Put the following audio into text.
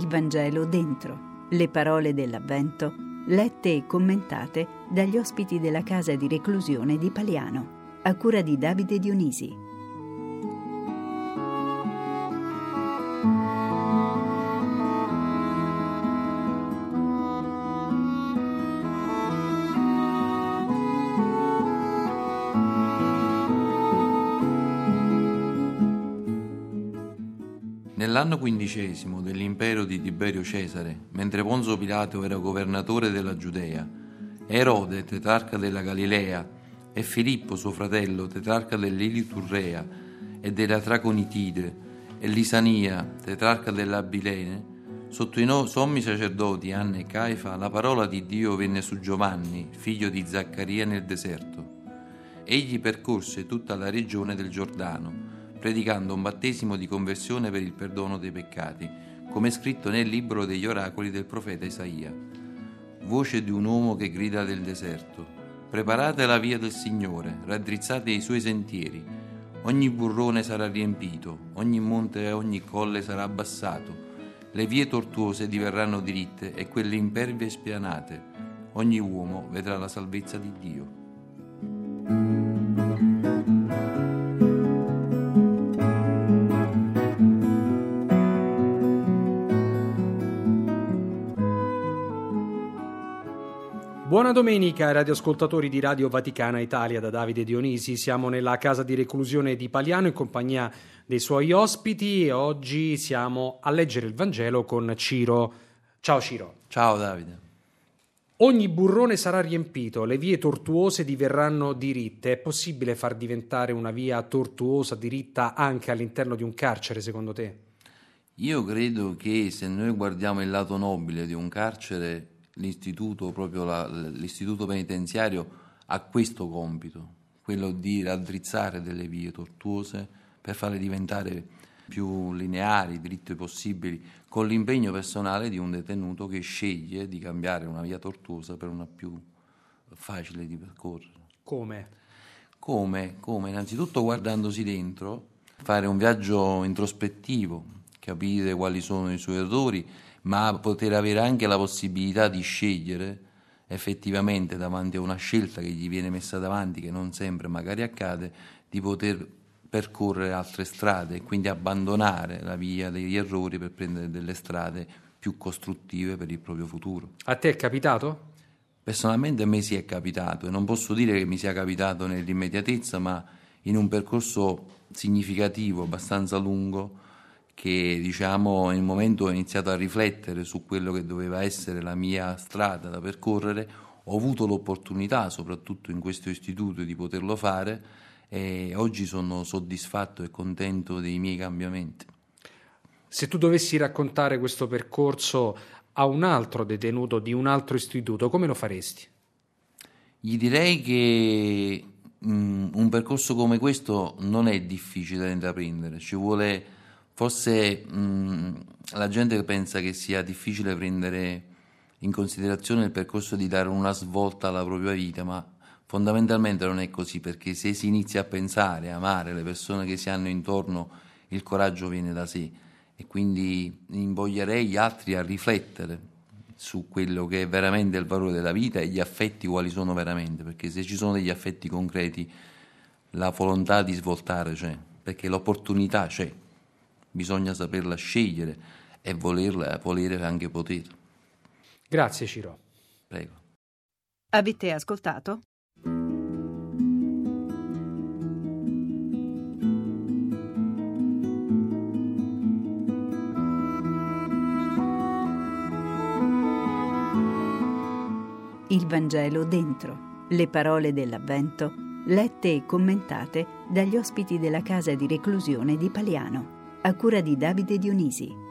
Vangelo dentro, le parole dell'Avvento, lette e commentate dagli ospiti della casa di reclusione di Paliano, a cura di Davide Dionisi. Nell'anno quindicesimo dell'impero di Tiberio Cesare, mentre Ponzo Pilato era governatore della Giudea, Erode, tetrarca della Galilea, e Filippo, suo fratello, tetrarca dell'Iliturrea e della Traconitide, e Lisania, tetrarca dell'Abilene, sotto i no- sommi sacerdoti Anna e Caifa, la parola di Dio venne su Giovanni, figlio di Zaccaria, nel deserto. Egli percorse tutta la regione del Giordano, predicando un battesimo di conversione per il perdono dei peccati, come scritto nel libro degli oracoli del profeta Isaia. Voce di un uomo che grida del deserto. Preparate la via del Signore, raddrizzate i suoi sentieri. Ogni burrone sarà riempito, ogni monte e ogni colle sarà abbassato. Le vie tortuose diverranno diritte e quelle impervie spianate. Ogni uomo vedrà la salvezza di Dio. Buona domenica radioascoltatori di Radio Vaticana Italia da Davide Dionisi. Siamo nella casa di reclusione di Paliano in compagnia dei suoi ospiti e oggi siamo a leggere il Vangelo con Ciro. Ciao Ciro. Ciao Davide. Ogni burrone sarà riempito, le vie tortuose diverranno diritte. È possibile far diventare una via tortuosa diritta anche all'interno di un carcere, secondo te? Io credo che se noi guardiamo il lato nobile di un carcere, l'istituto, proprio la- l'istituto penitenziario ha questo compito, quello di raddrizzare delle vie tortuose per farle diventare più lineari, dritte possibili, con l'impegno personale di un detenuto che sceglie di cambiare una via tortuosa per una più facile di percorrere. Come? Come? Come? Innanzitutto guardandosi dentro, fare un viaggio introspettivo, capire quali sono i suoi errori, ma poter avere anche la possibilità di scegliere effettivamente davanti a una scelta che gli viene messa davanti, che non sempre magari accade, di poter percorrere altre strade e quindi abbandonare la via degli errori per prendere delle strade più costruttive per il proprio futuro. A te è capitato? Personalmente a me si è capitato e non posso dire che mi sia capitato nell'immediatezza, ma in un percorso significativo, abbastanza lungo, che diciamo un momento ho iniziato a riflettere su quello che doveva essere la mia strada da percorrere, ho avuto l'opportunità, soprattutto in questo istituto, di poterlo fare e oggi sono soddisfatto e contento dei miei cambiamenti. Se tu dovessi raccontare questo percorso a un altro detenuto di un altro istituto, come lo faresti? Gli direi che mm, un percorso come questo non è difficile da intraprendere, ci vuole forse mm, la gente pensa che sia difficile prendere in considerazione il percorso di dare una svolta alla propria vita, ma fondamentalmente non è così perché se si inizia a pensare, a amare le persone che si hanno intorno, il coraggio viene da sé. E quindi invoglierei gli altri a riflettere su quello che è veramente il valore della vita e gli affetti quali sono veramente, perché se ci sono degli affetti concreti la volontà di svoltare c'è, perché l'opportunità c'è, bisogna saperla scegliere e volerla, volere anche poter. Grazie Ciro. Prego. Avete ascoltato? Il Vangelo dentro, le parole dell'Avvento, lette e commentate dagli ospiti della casa di reclusione di Paliano, a cura di Davide Dionisi.